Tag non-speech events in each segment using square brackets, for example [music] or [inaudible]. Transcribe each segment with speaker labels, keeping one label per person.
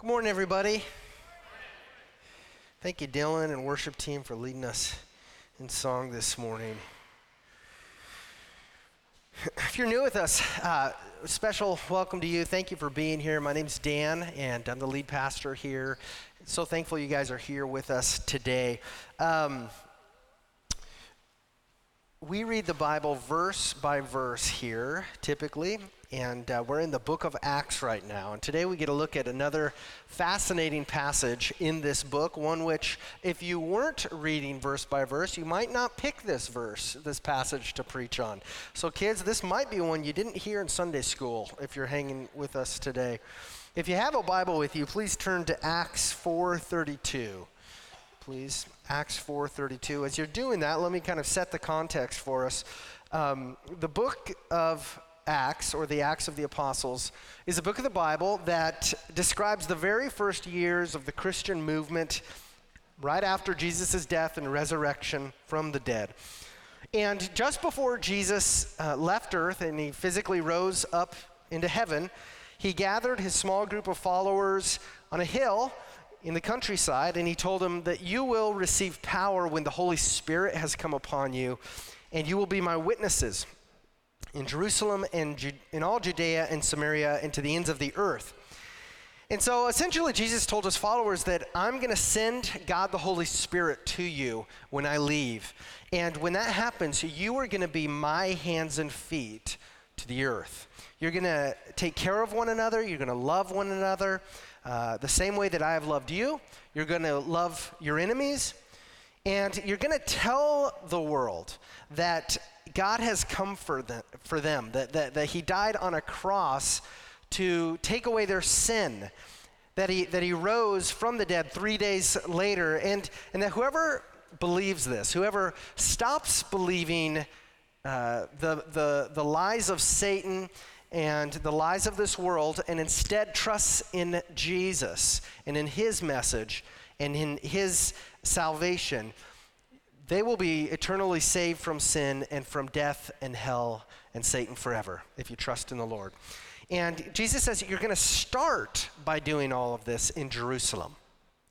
Speaker 1: Good morning, everybody. Thank you, Dylan and worship team, for leading us in song this morning. If you're new with us, uh, special welcome to you. Thank you for being here. My name's Dan, and I'm the lead pastor here. So thankful you guys are here with us today. Um, we read the Bible verse by verse here, typically, and uh, we're in the book of Acts right now. And today we get a look at another fascinating passage in this book, one which, if you weren't reading verse by verse, you might not pick this verse, this passage to preach on. So, kids, this might be one you didn't hear in Sunday school if you're hanging with us today. If you have a Bible with you, please turn to Acts 432 please. Acts 4:32. As you're doing that, let me kind of set the context for us. Um, the book of Acts, or the Acts of the Apostles, is a book of the Bible that describes the very first years of the Christian movement right after Jesus' death and resurrection from the dead. And just before Jesus uh, left earth and he physically rose up into heaven, he gathered his small group of followers on a hill in the countryside, and he told them that you will receive power when the Holy Spirit has come upon you, and you will be my witnesses in Jerusalem and in all Judea and Samaria and to the ends of the earth. And so essentially, Jesus told his followers that I'm going to send God the Holy Spirit to you when I leave. And when that happens, you are going to be my hands and feet to the earth. You're going to take care of one another, you're going to love one another. Uh, the same way that I have loved you, you're going to love your enemies, and you're going to tell the world that God has come for them, for them that, that, that He died on a cross to take away their sin, that he, that he rose from the dead three days later, and, and that whoever believes this, whoever stops believing uh, the, the, the lies of Satan and the lies of this world and instead trusts in Jesus and in his message and in his salvation, they will be eternally saved from sin and from death and hell and Satan forever if you trust in the Lord. And Jesus says you're going to start by doing all of this in Jerusalem.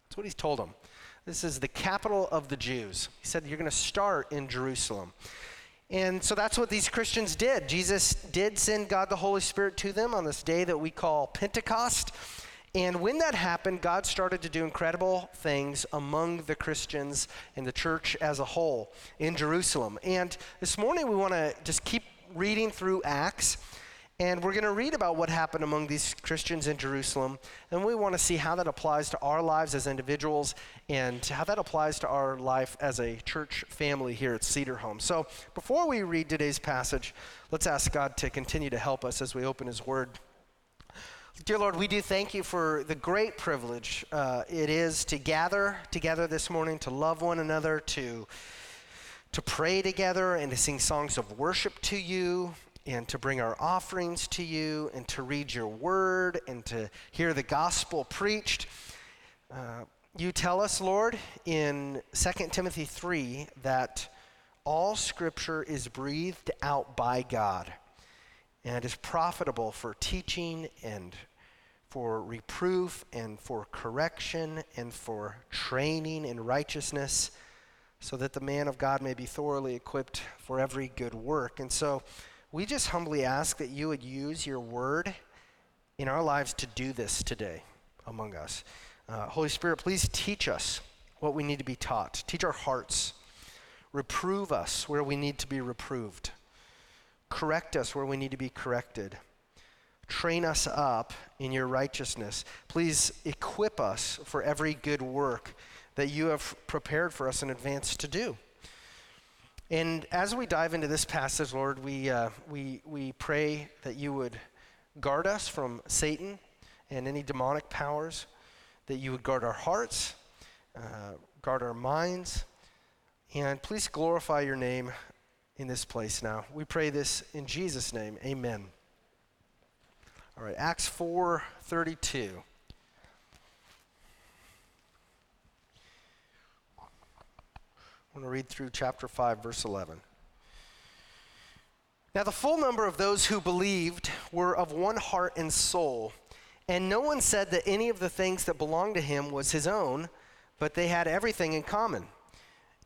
Speaker 1: That's what he's told them. This is the capital of the Jews. He said you're going to start in Jerusalem. And so that's what these Christians did. Jesus did send God the Holy Spirit to them on this day that we call Pentecost. And when that happened, God started to do incredible things among the Christians and the church as a whole in Jerusalem. And this morning we want to just keep reading through Acts. And we're going to read about what happened among these Christians in Jerusalem. And we want to see how that applies to our lives as individuals and how that applies to our life as a church family here at Cedar Home. So before we read today's passage, let's ask God to continue to help us as we open His Word. Dear Lord, we do thank you for the great privilege uh, it is to gather together this morning, to love one another, to, to pray together, and to sing songs of worship to you and to bring our offerings to you and to read your word and to hear the gospel preached. Uh, you tell us, Lord, in 2 Timothy 3 that all scripture is breathed out by God and is profitable for teaching and for reproof and for correction and for training in righteousness so that the man of God may be thoroughly equipped for every good work. And so, we just humbly ask that you would use your word in our lives to do this today among us. Uh, Holy Spirit, please teach us what we need to be taught. Teach our hearts. Reprove us where we need to be reproved. Correct us where we need to be corrected. Train us up in your righteousness. Please equip us for every good work that you have prepared for us in advance to do. And as we dive into this passage, Lord, we, uh, we, we pray that you would guard us from Satan and any demonic powers, that you would guard our hearts, uh, guard our minds, and please glorify your name in this place now. We pray this in Jesus' name. Amen. All right, Acts 4 32. I'm going to read through chapter 5, verse 11. Now, the full number of those who believed were of one heart and soul. And no one said that any of the things that belonged to him was his own, but they had everything in common.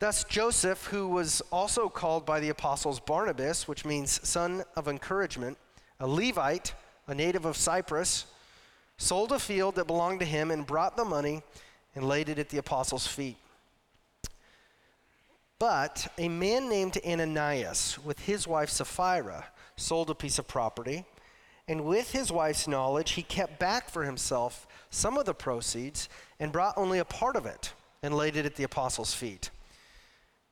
Speaker 1: Thus, Joseph, who was also called by the apostles Barnabas, which means son of encouragement, a Levite, a native of Cyprus, sold a field that belonged to him and brought the money and laid it at the apostles' feet. But a man named Ananias, with his wife Sapphira, sold a piece of property, and with his wife's knowledge, he kept back for himself some of the proceeds and brought only a part of it and laid it at the apostles' feet.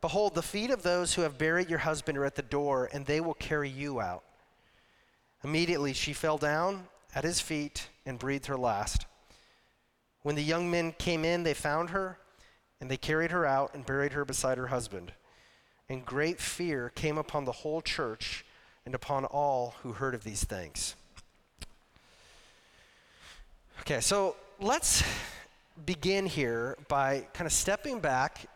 Speaker 1: Behold, the feet of those who have buried your husband are at the door, and they will carry you out. Immediately she fell down at his feet and breathed her last. When the young men came in, they found her, and they carried her out and buried her beside her husband and great fear came upon the whole church and upon all who heard of these things. Okay, so let's begin here by kind of stepping back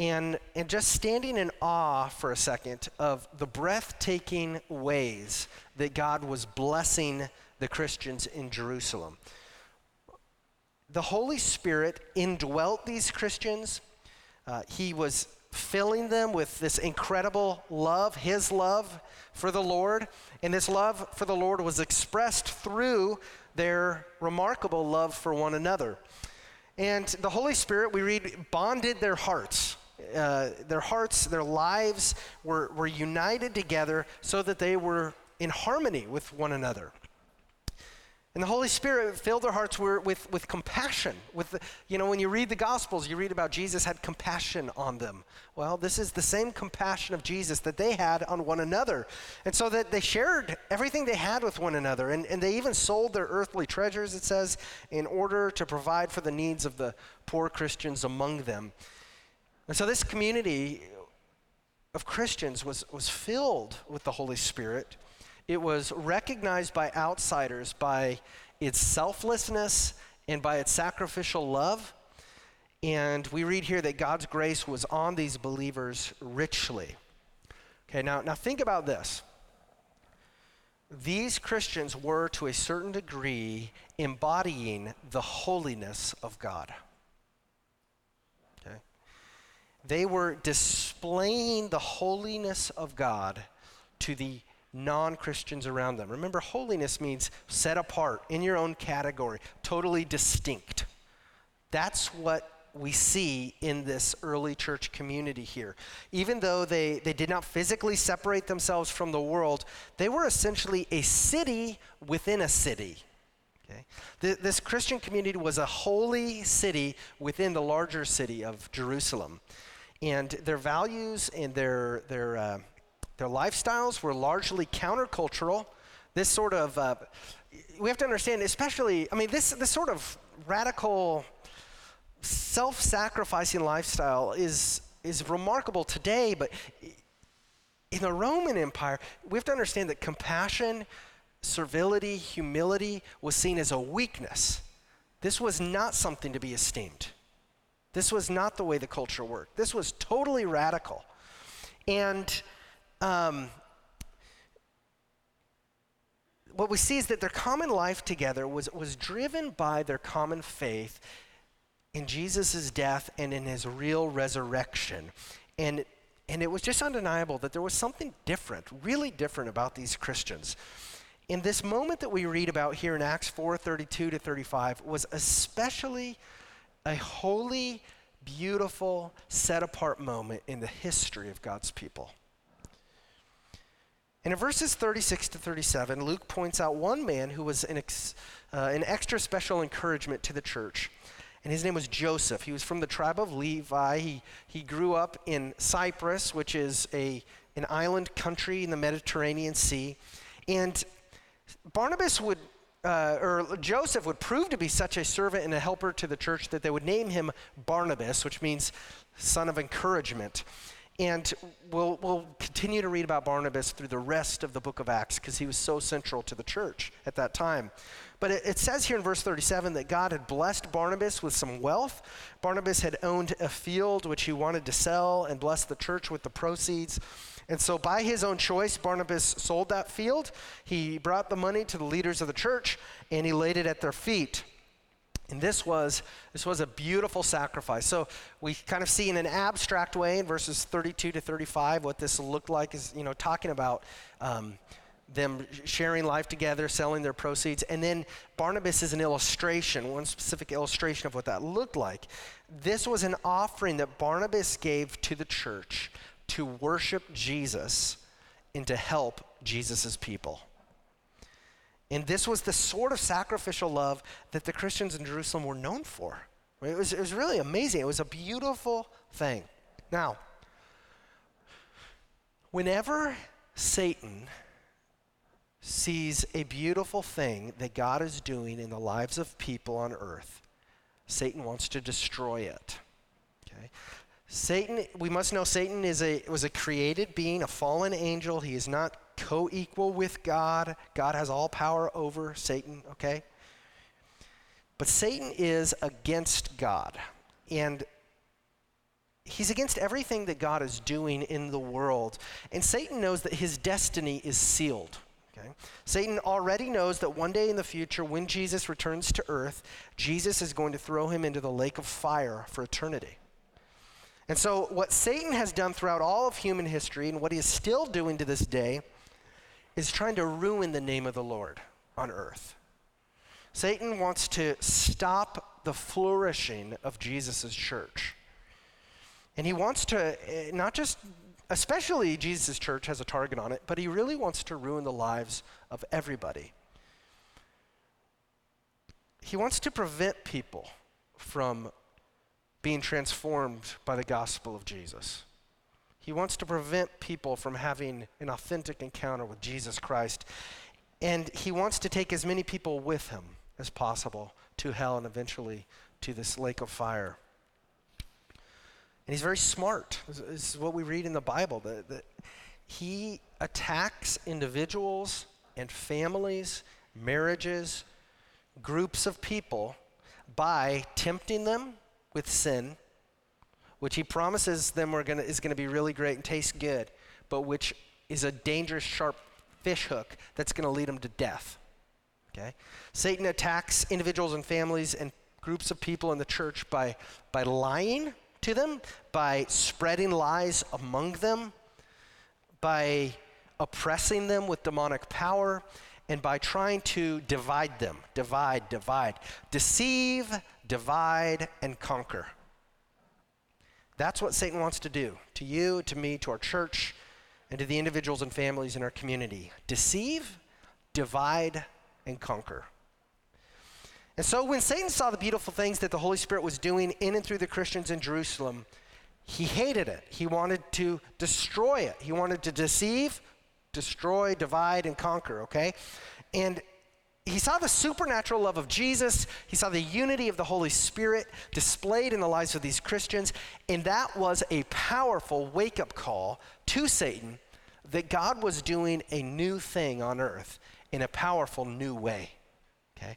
Speaker 1: and, and just standing in awe for a second of the breathtaking ways that God was blessing the Christians in Jerusalem. The Holy Spirit indwelt these Christians. Uh, he was filling them with this incredible love, His love for the Lord. And this love for the Lord was expressed through their remarkable love for one another. And the Holy Spirit, we read, bonded their hearts. Uh, their hearts, their lives were, were united together so that they were in harmony with one another. And the Holy Spirit filled their hearts with, with compassion. With the, you know, when you read the Gospels, you read about Jesus had compassion on them. Well, this is the same compassion of Jesus that they had on one another. And so that they shared everything they had with one another. And, and they even sold their earthly treasures, it says, in order to provide for the needs of the poor Christians among them. And so this community of Christians was, was filled with the Holy Spirit. It was recognized by outsiders by its selflessness and by its sacrificial love. And we read here that God's grace was on these believers richly. Okay, now, now think about this. These Christians were, to a certain degree, embodying the holiness of God. They were displaying the holiness of God to the non Christians around them. Remember, holiness means set apart, in your own category, totally distinct. That's what we see in this early church community here. Even though they, they did not physically separate themselves from the world, they were essentially a city within a city. Okay? This Christian community was a holy city within the larger city of Jerusalem. And their values and their, their, uh, their lifestyles were largely countercultural. This sort of, uh, we have to understand, especially, I mean, this, this sort of radical, self sacrificing lifestyle is, is remarkable today, but in the Roman Empire, we have to understand that compassion, servility, humility was seen as a weakness. This was not something to be esteemed. This was not the way the culture worked. This was totally radical. And um, what we see is that their common life together was, was driven by their common faith in Jesus' death and in his real resurrection. And, and it was just undeniable that there was something different, really different about these Christians. In this moment that we read about here in Acts 4 32 to 35 was especially a holy, beautiful, set apart moment in the history of God's people. And in verses 36 to 37, Luke points out one man who was an, ex, uh, an extra special encouragement to the church. And his name was Joseph. He was from the tribe of Levi. He, he grew up in Cyprus, which is a, an island country in the Mediterranean Sea. And Barnabas would, uh, or Joseph would prove to be such a servant and a helper to the church that they would name him Barnabas, which means son of encouragement. And we'll, we'll continue to read about Barnabas through the rest of the book of Acts because he was so central to the church at that time. But it, it, says here in verse 37 that God had blessed Barnabas with some wealth. Barnabas had owned a field which he wanted to sell and bless the church with the proceeds. And so, by his own choice, Barnabas sold that field. He brought the money to the leaders of the church and he laid it at their feet. And this was, this was a beautiful sacrifice. So we kind of see in an abstract way in verses 32 to 35 what this looked like is, you know, talking about um, them sharing life together, selling their proceeds. And then Barnabas is an illustration, one specific illustration of what that looked like. This was an offering that Barnabas gave to the church to worship Jesus and to help Jesus' people. And this was the sort of sacrificial love that the Christians in Jerusalem were known for. It was, it was really amazing. It was a beautiful thing. Now, whenever Satan sees a beautiful thing that God is doing in the lives of people on earth, Satan wants to destroy it. Okay? Satan, we must know Satan is a, was a created being, a fallen angel. He is not co equal with God. God has all power over Satan, okay? But Satan is against God. And he's against everything that God is doing in the world. And Satan knows that his destiny is sealed. Okay? Satan already knows that one day in the future, when Jesus returns to earth, Jesus is going to throw him into the lake of fire for eternity. And so, what Satan has done throughout all of human history, and what he is still doing to this day, is trying to ruin the name of the Lord on earth. Satan wants to stop the flourishing of Jesus' church. And he wants to, eh, not just, especially Jesus' church has a target on it, but he really wants to ruin the lives of everybody. He wants to prevent people from being transformed by the gospel of Jesus. He wants to prevent people from having an authentic encounter with Jesus Christ. And he wants to take as many people with him as possible to hell and eventually to this lake of fire. And he's very smart. This is what we read in the Bible that, that he attacks individuals and families, marriages, groups of people by tempting them with sin which he promises them gonna, is going to be really great and taste good, but which is a dangerous, sharp fish hook that's going to lead them to death. Okay? Satan attacks individuals and families and groups of people in the church by, by lying to them, by spreading lies among them, by oppressing them with demonic power, and by trying to divide them. Divide, divide. Deceive, divide, and conquer. That's what Satan wants to do to you, to me, to our church, and to the individuals and families in our community deceive, divide, and conquer. And so when Satan saw the beautiful things that the Holy Spirit was doing in and through the Christians in Jerusalem, he hated it. He wanted to destroy it. He wanted to deceive, destroy, divide, and conquer, okay? And he saw the supernatural love of Jesus. He saw the unity of the Holy Spirit displayed in the lives of these Christians. And that was a powerful wake up call to Satan that God was doing a new thing on earth in a powerful new way. Okay?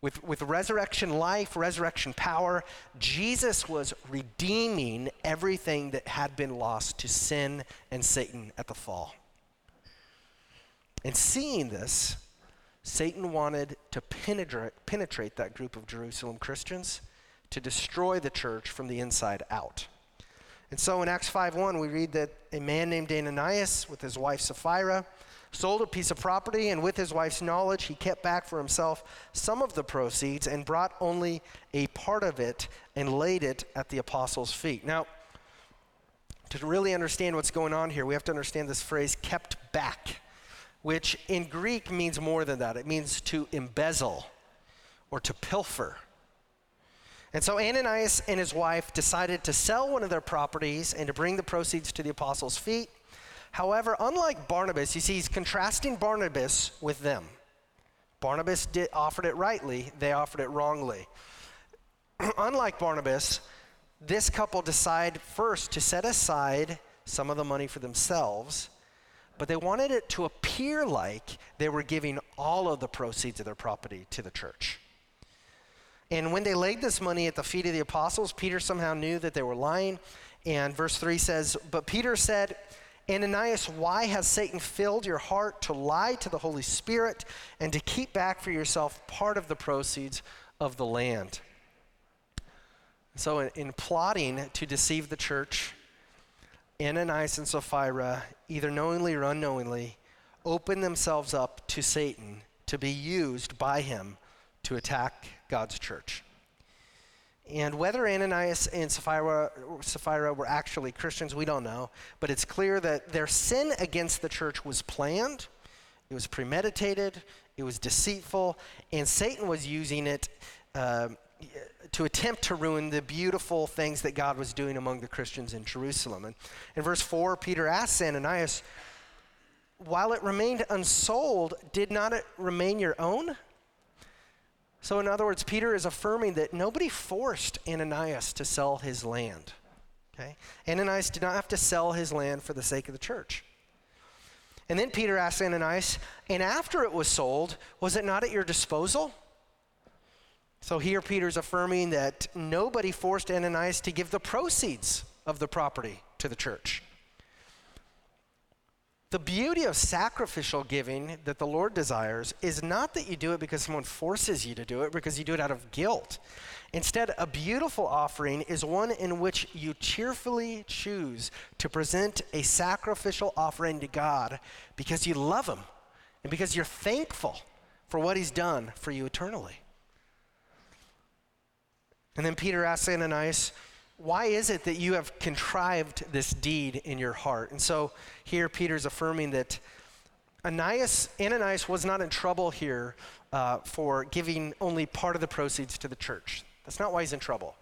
Speaker 1: With, with resurrection life, resurrection power, Jesus was redeeming everything that had been lost to sin and Satan at the fall. And seeing this, Satan wanted to penetrate, penetrate that group of Jerusalem Christians to destroy the church from the inside out. And so in Acts 5:1 we read that a man named Ananias with his wife Sapphira sold a piece of property and with his wife's knowledge he kept back for himself some of the proceeds and brought only a part of it and laid it at the apostles' feet. Now to really understand what's going on here, we have to understand this phrase kept back, which in Greek means more than that. It means to embezzle or to pilfer. And so Ananias and his wife decided to sell one of their properties and to bring the proceeds to the apostles' feet. However, unlike Barnabas, you see, he's contrasting Barnabas with them. Barnabas did, offered it rightly, they offered it wrongly. [clears throat] unlike Barnabas, this couple decide first to set aside some of the money for themselves, but they wanted it to appear like they were giving all of the proceeds of their property to the church. And when they laid this money at the feet of the apostles, Peter somehow knew that they were lying. And verse 3 says, But Peter said, Ananias, why has Satan filled your heart to lie to the Holy Spirit and to keep back for yourself part of the proceeds of the land? So, in, in plotting to deceive the church, Ananias and Sapphira, either knowingly or unknowingly, opened themselves up to Satan to be used by him to attack God's church. And whether Ananias and Sapphira, Sapphira were actually Christians, we don't know. But it's clear that their sin against the church was planned, it was premeditated, it was deceitful, and Satan was using it uh, to attempt to ruin the beautiful things that God was doing among the Christians in Jerusalem. And in verse 4, Peter asks Ananias, While it remained unsold, did not it remain your own? So, in other words, Peter is affirming that nobody forced Ananias to sell his land. Okay? Ananias did not have to sell his land for the sake of the church. And then Peter asks Ananias, and after it was sold, was it not at your disposal? So here Peter's affirming that nobody forced Ananias to give the proceeds of the property to the church. The beauty of sacrificial giving that the Lord desires is not that you do it because someone forces you to do it, because you do it out of guilt. Instead, a beautiful offering is one in which you cheerfully choose to present a sacrificial offering to God because you love Him and because you're thankful for what He's done for you eternally. And then Peter asks Ananias, why is it that you have contrived this deed in your heart? And so here Peter's affirming that Ananias, Ananias was not in trouble here uh, for giving only part of the proceeds to the church. That's not why he's in trouble.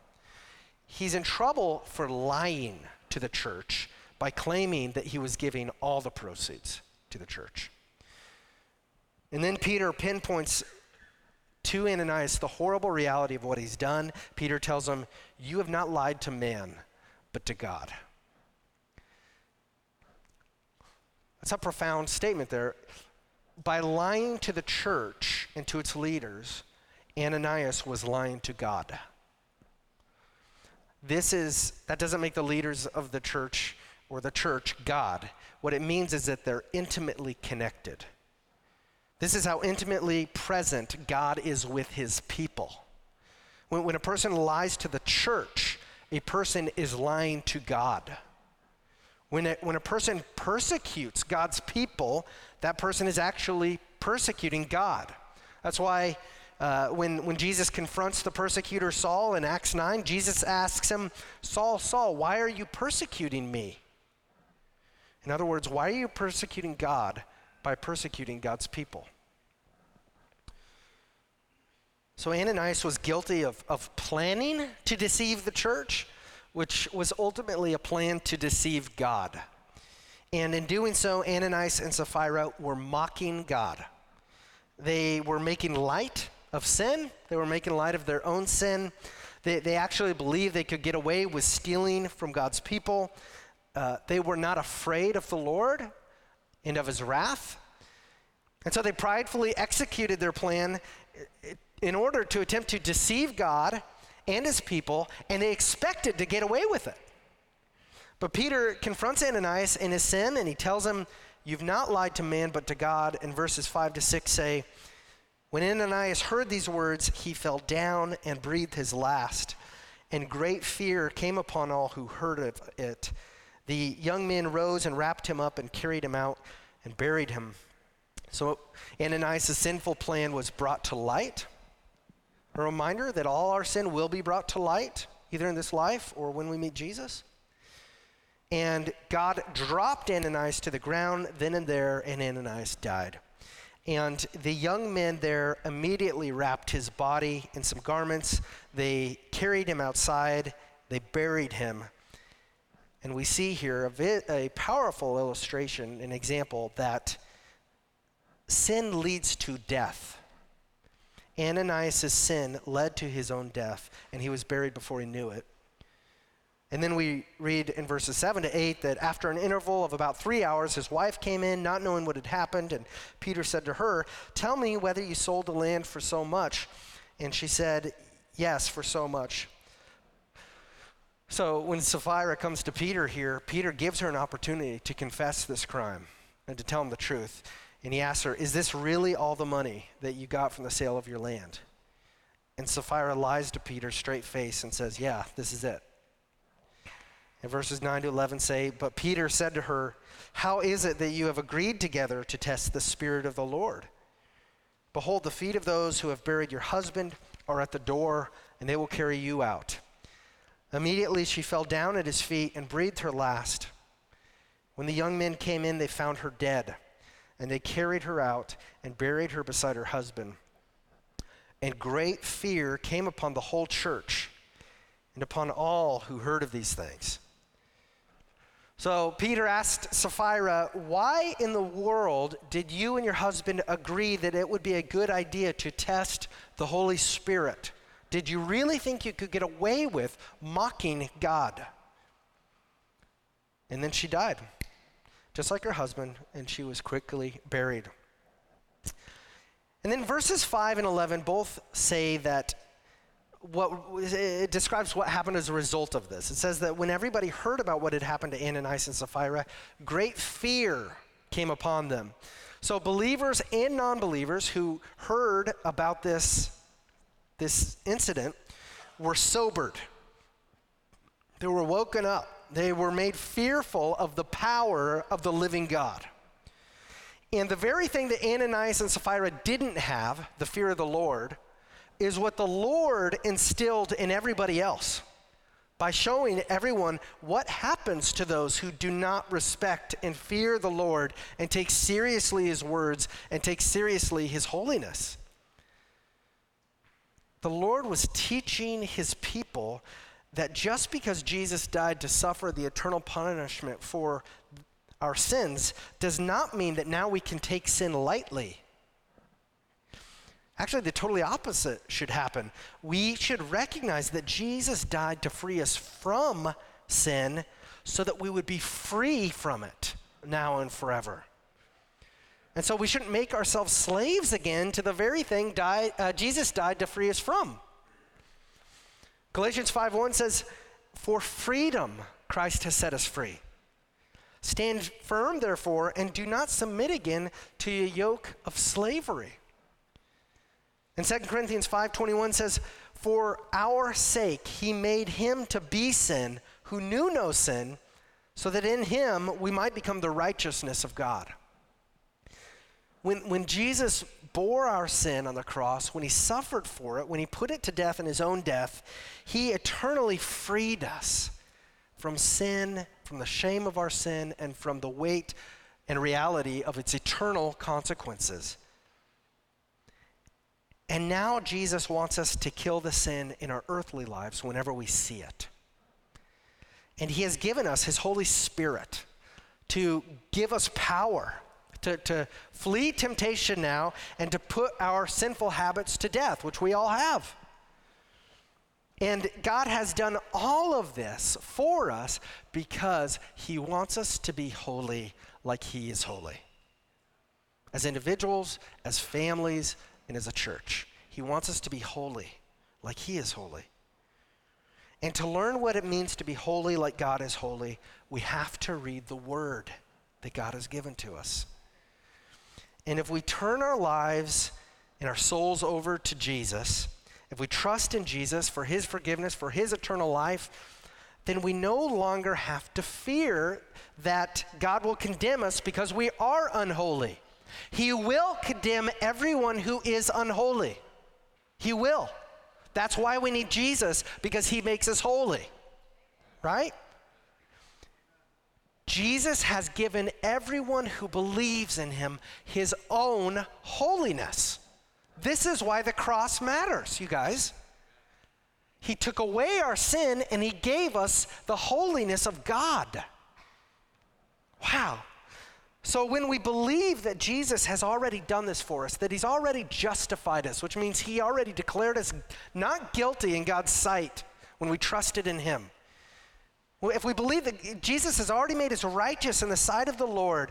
Speaker 1: He's in trouble for lying to the church by claiming that he was giving all the proceeds to the church. And then Peter pinpoints to Ananias the horrible reality of what he's done. Peter tells him, You have not lied to man, but to God. That's a profound statement there. By lying to the church and to its leaders, Ananias was lying to God. This is, that doesn't make the leaders of the church or the church God. What it means is that they're intimately connected. This is how intimately present God is with his people. When, when a person lies to the church, a person is lying to God. When a, when a person persecutes God's people, that person is actually persecuting God. That's why uh, when, when Jesus confronts the persecutor Saul in Acts 9, Jesus asks him, Saul, Saul, why are you persecuting me? In other words, why are you persecuting God by persecuting God's people. So Ananias was guilty of, of planning to deceive the church, which was ultimately a plan to deceive God. And in doing so, Ananias and Sapphira were mocking God. They were making light of sin, they were making light of their own sin. They, they actually believed they could get away with stealing from God's people. Uh, they were not afraid of the Lord and of his wrath. And so they pridefully executed their plan in order to attempt to deceive God and his people, and they expected to get away with it. But Peter confronts Ananias in his sin, and he tells him, You've not lied to man, but to God. And verses 5 to 6 say, When Ananias heard these words, he fell down and breathed his last. And great fear came upon all who heard of it. The young men rose and wrapped him up and carried him out and buried him. So Ananias' sinful plan was brought to light. A reminder that all our sin will be brought to light, either in this life or when we meet Jesus. And God dropped Ananias to the ground then and there, and Ananias died. And the young men there immediately wrapped his body in some garments. They carried him outside, they buried him. And we see here a, vi- a powerful illustration, an example that sin leads to death. Ananias' sin led to his own death, and he was buried before he knew it. And then we read in verses 7 to 8 that after an interval of about three hours, his wife came in, not knowing what had happened. And Peter said to her, Tell me whether you sold the land for so much. And she said, Yes, for so much. So when Sapphira comes to Peter here, Peter gives her an opportunity to confess this crime and to tell him the truth. And he asks her, Is this really all the money that you got from the sale of your land? And Sapphira lies to Peter straight face and says, Yeah, this is it. And verses 9 to 11 say, But Peter said to her, How is it that you have agreed together to test the Spirit of the Lord? Behold, the feet of those who have buried your husband are at the door, and they will carry you out. Immediately she fell down at his feet and breathed her last. When the young men came in, they found her dead, and they carried her out and buried her beside her husband. And great fear came upon the whole church and upon all who heard of these things. So Peter asked Sapphira, Why in the world did you and your husband agree that it would be a good idea to test the Holy Spirit? Did you really think you could get away with mocking God? And then she died, just like her husband, and she was quickly buried. And then verses 5 and 11 both say that what it describes what happened as a result of this. It says that when everybody heard about what had happened to Ananias and Sapphira, great fear came upon them. So believers and non-believers who heard about this this incident were sobered. They were woken up. They were made fearful of the power of the living God. And the very thing that Ananias and Sapphira didn't have, the fear of the Lord, is what the Lord instilled in everybody else by showing everyone what happens to those who do not respect and fear the Lord and take seriously his words and take seriously his holiness. The Lord was teaching his people that just because Jesus died to suffer the eternal punishment for our sins does not mean that now we can take sin lightly. Actually, the totally opposite should happen. We should recognize that Jesus died to free us from sin so that we would be free from it now and forever. And so we shouldn't make ourselves slaves again to the very thing died, uh, Jesus died to free us from. Galatians 5:1 says, "For freedom Christ has set us free. Stand firm, therefore, and do not submit again to a yoke of slavery." And 2 Corinthians 5:21 says, "For our sake he made him to be sin who knew no sin, so that in him we might become the righteousness of God." When, when Jesus bore our sin on the cross, when he suffered for it, when he put it to death in his own death, he eternally freed us from sin, from the shame of our sin, and from the weight and reality of its eternal consequences. And now Jesus wants us to kill the sin in our earthly lives whenever we see it. And he has given us his Holy Spirit to give us power to, to flee temptation now and to put our sinful habits to death, which we all have. And God has done all of this for us because He wants us to be holy like He is holy. As individuals, as families, and as a church. He wants us to be holy, like He is holy. And to learn what it means to be holy like God is holy, we have to read the Word that God has given to us. And if we turn our lives and our souls over to Jesus, if we trust in Jesus for his forgiveness, for his eternal life, then we no longer have to fear that God will condemn us because we are unholy. He will condemn everyone who is unholy. He will. That's why we need Jesus, because he makes us holy. Right? Jesus has given everyone who believes in him his own holiness. This is why the cross matters, you guys. He took away our sin and he gave us the holiness of God. Wow. So when we believe that Jesus has already done this for us, that he's already justified us, which means he already declared us not guilty in God's sight when we trusted in him. If we believe that Jesus has already made us righteous in the sight of the Lord,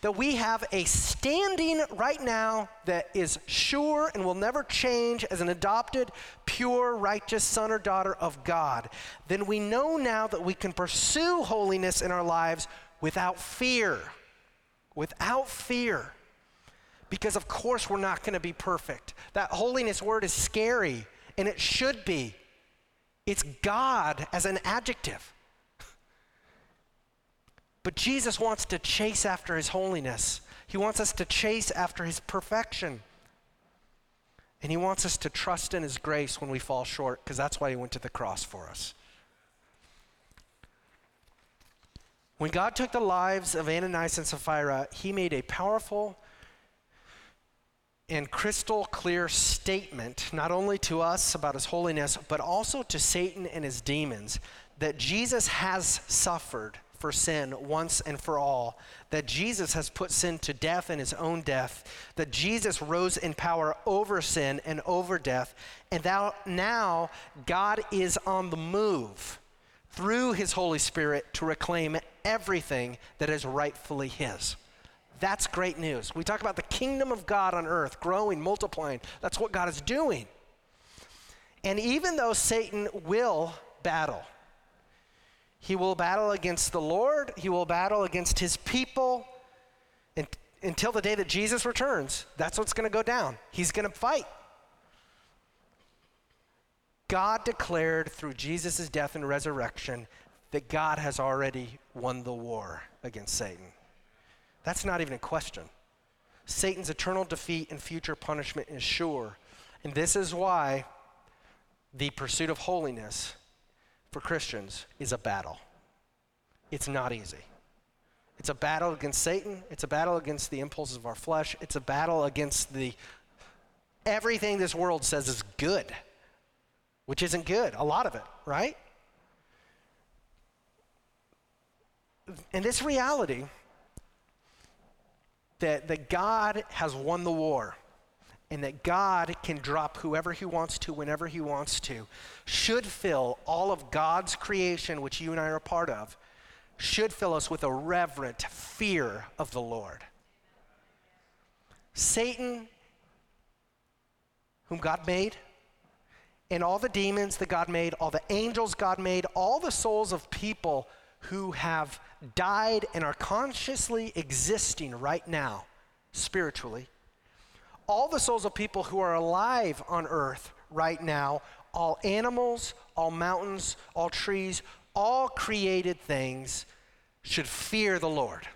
Speaker 1: that we have a standing right now that is sure and will never change as an adopted, pure, righteous son or daughter of God, then we know now that we can pursue holiness in our lives without fear. Without fear. Because, of course, we're not going to be perfect. That holiness word is scary, and it should be. It's God as an adjective. But Jesus wants to chase after his holiness. He wants us to chase after his perfection. And he wants us to trust in his grace when we fall short, because that's why he went to the cross for us. When God took the lives of Ananias and Sapphira, he made a powerful and crystal clear statement, not only to us about his holiness, but also to Satan and his demons, that Jesus has suffered for sin once and for all, that Jesus has put sin to death in his own death, that Jesus rose in power over sin and over death, and that now God is on the move through his Holy Spirit to reclaim everything that is rightfully his. That's great news. We talk about the kingdom of God on earth growing, multiplying. That's what God is doing. And even though Satan will battle, he will battle against the Lord, he will battle against his people and, until the day that Jesus returns. That's what's going to go down. He's going to fight. God declared through Jesus' death and resurrection that God has already won the war against Satan. That's not even a question. Satan's eternal defeat and future punishment is sure. And this is why the pursuit of holiness for Christians is a battle. It's not easy. It's a battle against Satan, it's a battle against the impulses of our flesh, it's a battle against the everything this world says is good, which isn't good, a lot of it, right? And this reality that, that God has won the war and that God can drop whoever he wants to whenever he wants to, should fill all of God's creation, which you and I are part of, should fill us with a reverent fear of the Lord. Satan, whom God made, and all the demons that God made, all the angels God made, all the souls of people who have died and are consciously existing right now, spiritually, all the souls of people who are alive on earth right now, all animals, all mountains, all trees, all created things should fear the Lord.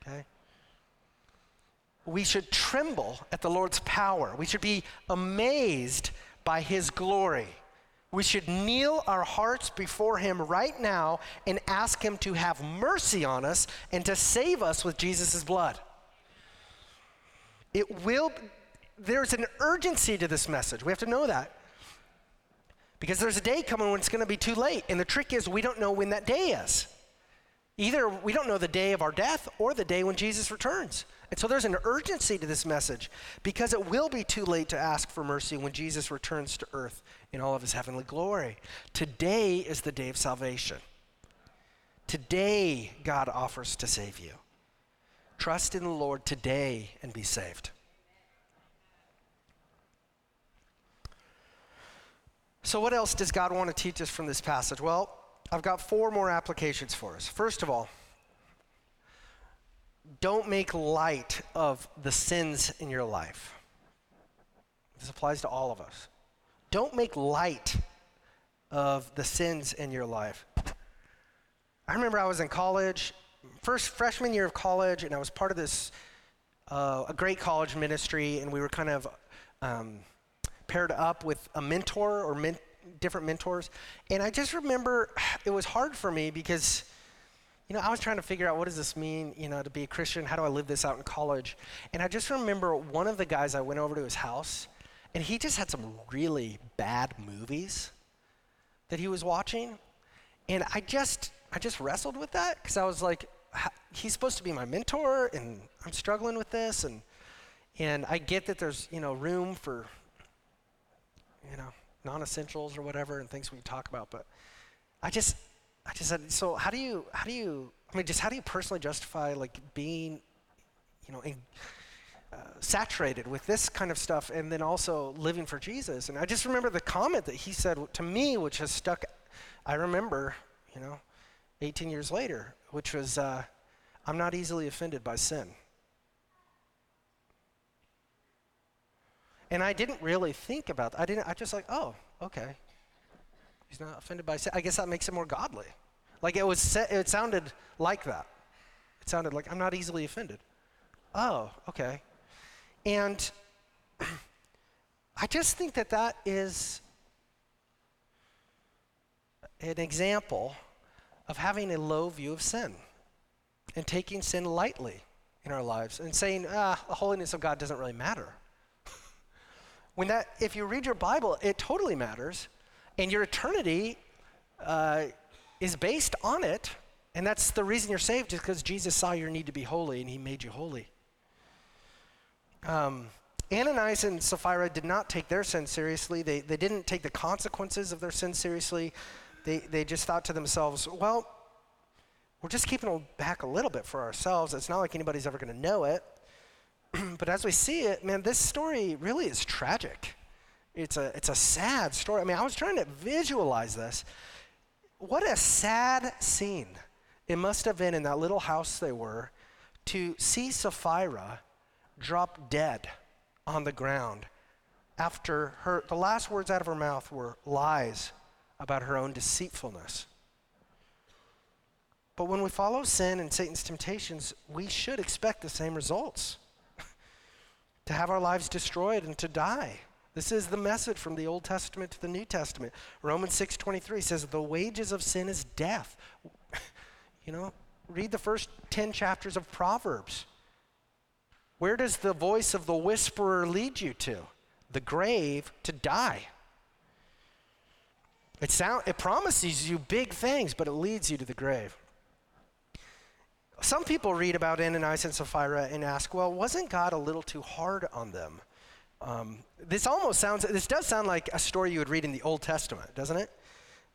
Speaker 1: Okay? We should tremble at the Lord's power. We should be amazed by his glory. We should kneel our hearts before him right now and ask him to have mercy on us and to save us with Jesus' blood. It will, there's an urgency to this message. We have to know that. Because there's a day coming when it's going to be too late. And the trick is, we don't know when that day is. Either we don't know the day of our death or the day when Jesus returns. And so there's an urgency to this message because it will be too late to ask for mercy when Jesus returns to earth in all of his heavenly glory. Today is the day of salvation. Today, God offers to save you. Trust in the Lord today and be saved. So, what else does God want to teach us from this passage? Well, I've got four more applications for us. First of all, don't make light of the sins in your life. This applies to all of us. Don't make light of the sins in your life. I remember I was in college, first freshman year of college, and I was part of this uh, a great college ministry, and we were kind of um, paired up with a mentor or men- different mentors. And I just remember it was hard for me because, you know, I was trying to figure out what does this mean, you know, to be a Christian? How do I live this out in college? And I just remember one of the guys I went over to his house, and he just had some really bad movies that he was watching. And I just, I just wrestled with that because I was like, he's supposed to be my mentor, and I'm struggling with this, and and I get that there's you know room for you know non-essentials or whatever and things we talk about, but I just I just said so. How do you how do you I mean just how do you personally justify like being you know in, uh, saturated with this kind of stuff and then also living for Jesus? And I just remember the comment that he said to me, which has stuck. I remember you know 18 years later, which was, uh, I'm not easily offended by sin. And I didn't really think about that. I didn't, I just like, oh, okay. He's not offended by sin. I guess that makes him more godly. Like it was, it sounded like that. It sounded like, I'm not easily offended. Oh, okay. And [clears throat] I just think that that is an example of having a low view of sin and taking sin lightly in our lives and saying, ah, the holiness of God doesn't really matter. [laughs] when that, if you read your Bible, it totally matters, and your eternity uh, is based on it, and that's the reason you're saved, is because Jesus saw your need to be holy and he made you holy. Um, Ananias and Sapphira did not take their sin seriously. They, they didn't take the consequences of their sin seriously they, they just thought to themselves, well, we're just keeping it back a little bit for ourselves. It's not like anybody's ever going to know it. [clears throat] but as we see it, man, this story really is tragic. It's a, it's a sad story. I mean, I was trying to visualize this. What a sad scene it must have been in that little house they were to see Sapphira drop dead on the ground after her, the last words out of her mouth were lies about her own deceitfulness. But when we follow sin and Satan's temptations, we should expect the same results [laughs] to have our lives destroyed and to die. This is the message from the Old Testament to the New Testament. Romans 6:23 says the wages of sin is death. [laughs] you know, read the first 10 chapters of Proverbs. Where does the voice of the whisperer lead you to? The grave to die. It, sound, it promises you big things, but it leads you to the grave. Some people read about Ananias and Sapphira and ask, well, wasn't God a little too hard on them? Um, this almost sounds, this does sound like a story you would read in the Old Testament, doesn't it?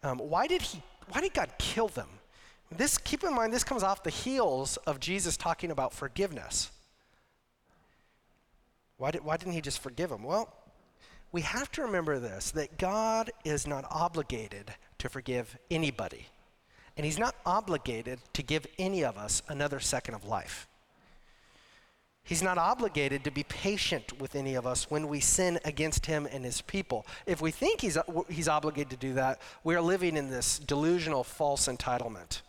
Speaker 1: Um, why did he, why did God kill them? This, keep in mind, this comes off the heels of Jesus talking about forgiveness. Why, did, why didn't he just forgive them? Well, we have to remember this that God is not obligated to forgive anybody. And He's not obligated to give any of us another second of life. He's not obligated to be patient with any of us when we sin against him and his people. If we think he's, he's obligated to do that, we're living in this delusional false entitlement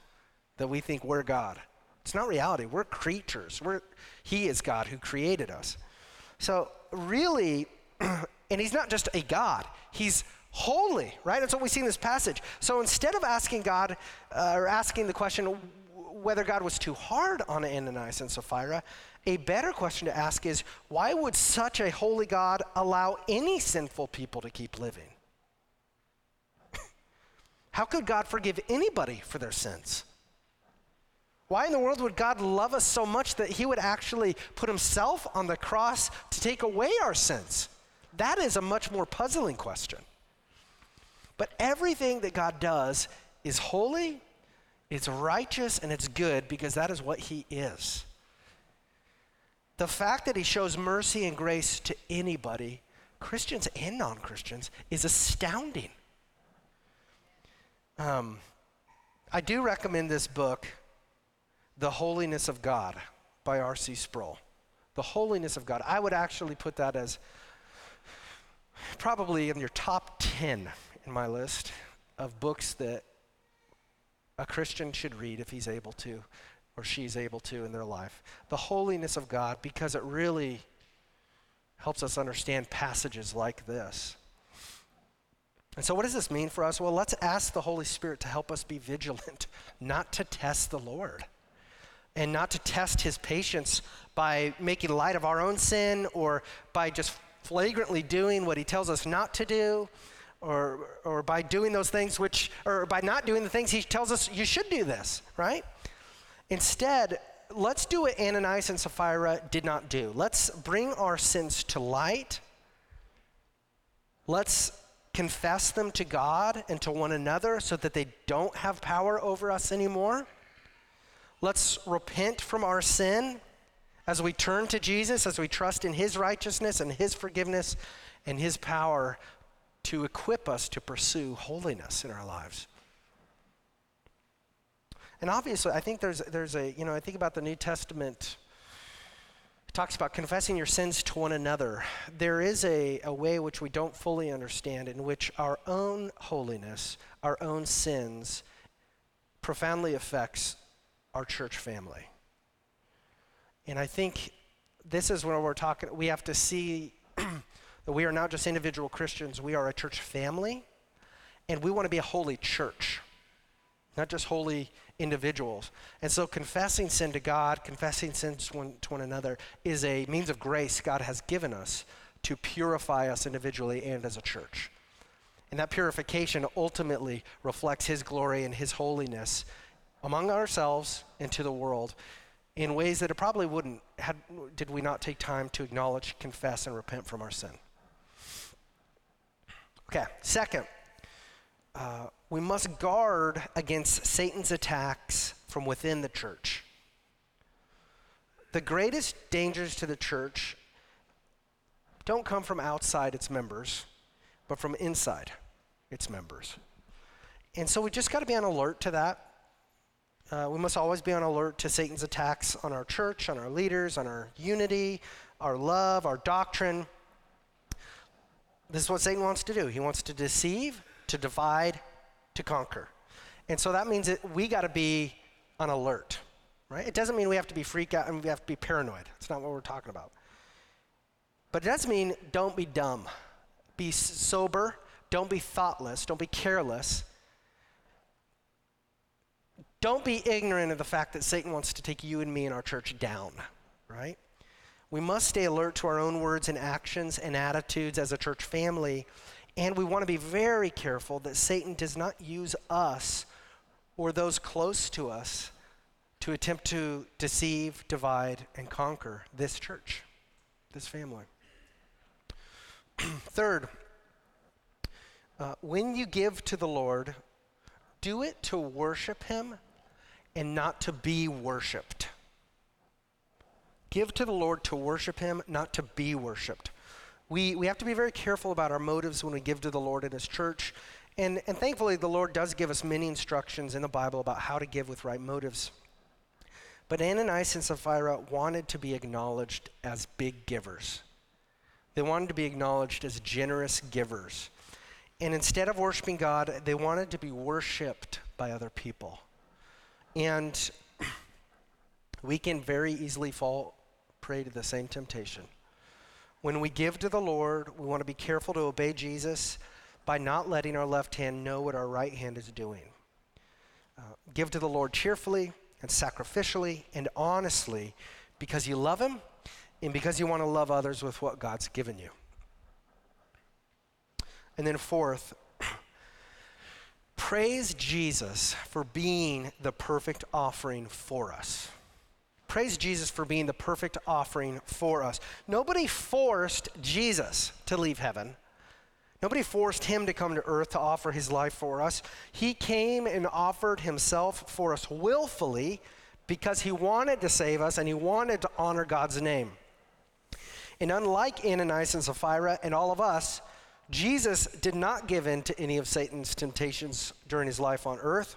Speaker 1: that we think we're God. It's not reality. We're creatures. We're, he is God who created us. So, really, [clears throat] And he's not just a God, he's holy, right? That's what we see in this passage. So instead of asking God, uh, or asking the question whether God was too hard on Ananias and Sapphira, a better question to ask is why would such a holy God allow any sinful people to keep living? [laughs] How could God forgive anybody for their sins? Why in the world would God love us so much that he would actually put himself on the cross to take away our sins? That is a much more puzzling question. But everything that God does is holy, it's righteous, and it's good because that is what He is. The fact that He shows mercy and grace to anybody, Christians and non Christians, is astounding. Um, I do recommend this book, The Holiness of God by R.C. Sproul. The Holiness of God. I would actually put that as probably in your top 10 in my list of books that a Christian should read if he's able to or she's able to in their life. The holiness of God, because it really helps us understand passages like this. And so, what does this mean for us? Well, let's ask the Holy Spirit to help us be vigilant, [laughs] not to test the Lord, and not to test his patience by making light of our own sin or by just flagrantly doing what he tells us not to do. Or, or by doing those things which, or by not doing the things he tells us you should do this, right? Instead, let's do what Ananias and Sapphira did not do. Let's bring our sins to light. Let's confess them to God and to one another so that they don't have power over us anymore. Let's repent from our sin as we turn to Jesus, as we trust in His righteousness and His forgiveness and His power to equip us to pursue holiness in our lives. And obviously, I think there's, there's a, you know, I think about the New Testament it talks about confessing your sins to one another. There is a, a way which we don't fully understand in which our own holiness, our own sins, profoundly affects our church family. And I think this is where we're talking, we have to see [clears throat] that we are not just individual Christians, we are a church family, and we want to be a holy church, not just holy individuals. And so confessing sin to God, confessing sins one, to one another is a means of grace God has given us to purify us individually and as a church. And that purification ultimately reflects His glory and His holiness among ourselves and to the world in ways that it probably wouldn't had, did we not take time to acknowledge, confess, and repent from our sin. Okay, second, uh, we must guard against Satan's attacks from within the church. The greatest dangers to the church don't come from outside its members, but from inside its members. And so we just got to be on alert to that. Uh, we must always be on alert to Satan's attacks on our church, on our leaders, on our unity, our love, our doctrine. This is what Satan wants to do. He wants to deceive, to divide, to conquer. And so that means that we got to be on alert, right? It doesn't mean we have to be freaked out and we have to be paranoid. That's not what we're talking about. But it does mean don't be dumb. Be sober. Don't be thoughtless. Don't be careless. Don't be ignorant of the fact that Satan wants to take you and me and our church down, right? We must stay alert to our own words and actions and attitudes as a church family and we want to be very careful that Satan does not use us or those close to us to attempt to deceive, divide, and conquer this church, this family. [clears throat] Third, uh, when you give to the Lord, do it to worship Him and not to be worshiped. Give to the Lord to worship Him, not to be worshiped we, we have to be very careful about our motives when we give to the Lord and His church. And, and thankfully, the Lord does give us many instructions in the Bible about how to give with right motives. But Ananias and Sapphira wanted to be acknowledged as big givers. They wanted to be acknowledged as generous givers. And instead of worshiping God, they wanted to be worshiped by other people. And we can very easily fall prey to the same temptation. When we give to the Lord, we want to be careful to obey Jesus by not letting our left hand know what our right hand is doing. Uh, give to the Lord cheerfully and sacrificially and honestly because you love Him and because you want to love others with what God's given you. And then, fourth, praise Jesus for being the perfect offering for us. Praise Jesus for being the perfect offering for us. Nobody forced Jesus to leave heaven. Nobody forced him to come to earth to offer his life for us. He came and offered himself for us willfully because he wanted to save us and he wanted to honor God's name. And unlike Ananias and Sapphira and all of us, Jesus did not give in to any of Satan's temptations during his life on earth.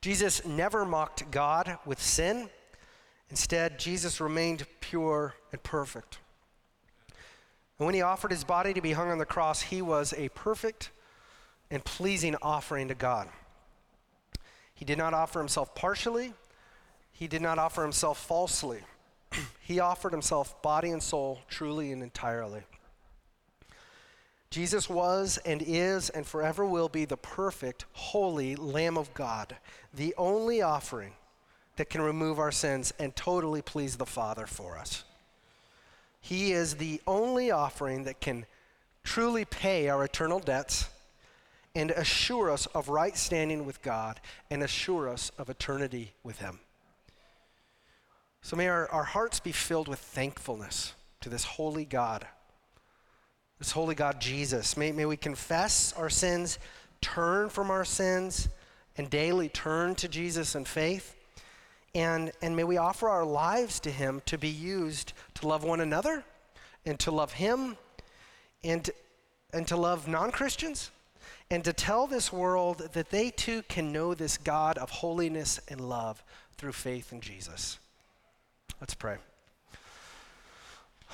Speaker 1: Jesus never mocked God with sin. Instead, Jesus remained pure and perfect. And when he offered his body to be hung on the cross, he was a perfect and pleasing offering to God. He did not offer himself partially, he did not offer himself falsely. [clears throat] he offered himself body and soul truly and entirely. Jesus was and is and forever will be the perfect, holy Lamb of God, the only offering that can remove our sins and totally please the Father for us. He is the only offering that can truly pay our eternal debts and assure us of right standing with God and assure us of eternity with Him. So may our, our hearts be filled with thankfulness to this holy God, this holy God Jesus. May, may we confess our sins, turn from our sins, and daily turn to Jesus in faith. And, and may we offer our lives to Him to be used to love one another and to love Him and, and to love non Christians and to tell this world that they too can know this God of holiness and love through faith in Jesus. Let's pray.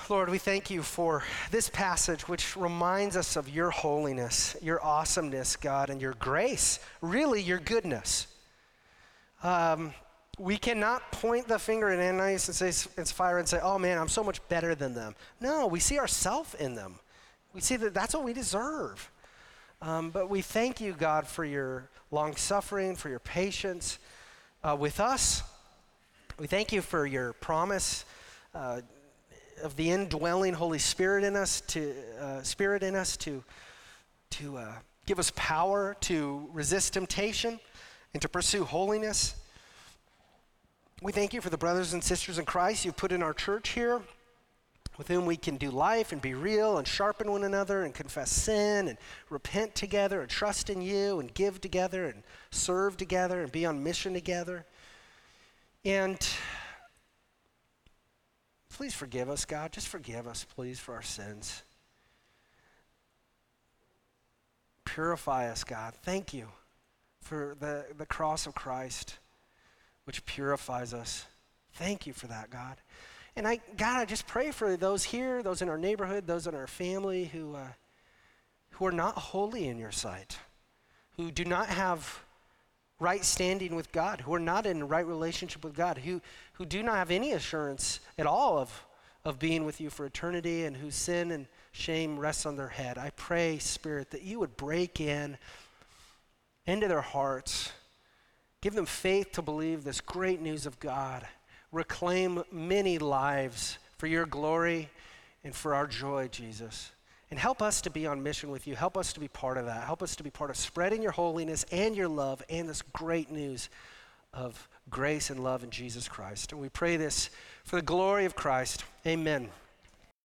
Speaker 1: Lord, we thank you for this passage, which reminds us of your holiness, your awesomeness, God, and your grace, really your goodness. Um, we cannot point the finger at Ananias and Sapphira and say, "Oh man, I'm so much better than them." No, we see ourselves in them. We see that that's what we deserve. Um, but we thank you, God, for your long suffering, for your patience uh, with us. We thank you for your promise uh, of the indwelling Holy Spirit in us, to uh, Spirit in us, to to uh, give us power to resist temptation and to pursue holiness. We thank you for the brothers and sisters in Christ you've put in our church here with whom we can do life and be real and sharpen one another and confess sin and repent together and trust in you and give together and serve together and be on mission together. And please forgive us, God. Just forgive us, please, for our sins. Purify us, God. Thank you for the, the cross of Christ, which purifies us. Thank you for that, God. And I, God, I just pray for those here, those in our neighborhood, those in our family who, uh, who are not holy in your sight, who do not have right standing with God, who are not in right relationship with God, who, who do not have any assurance at all of, of being with you for eternity, and whose sin and shame rests on their head. I pray, Spirit, that you would break in into their hearts, give them faith to believe this great news of God reclaim many lives for your glory and for our joy, Jesus. And help us to be on mission with you. Help us to be part of that. Help us to be part of spreading your holiness and your love and this great news of grace and love in Jesus Christ. And we pray this for the glory of Christ. Amen.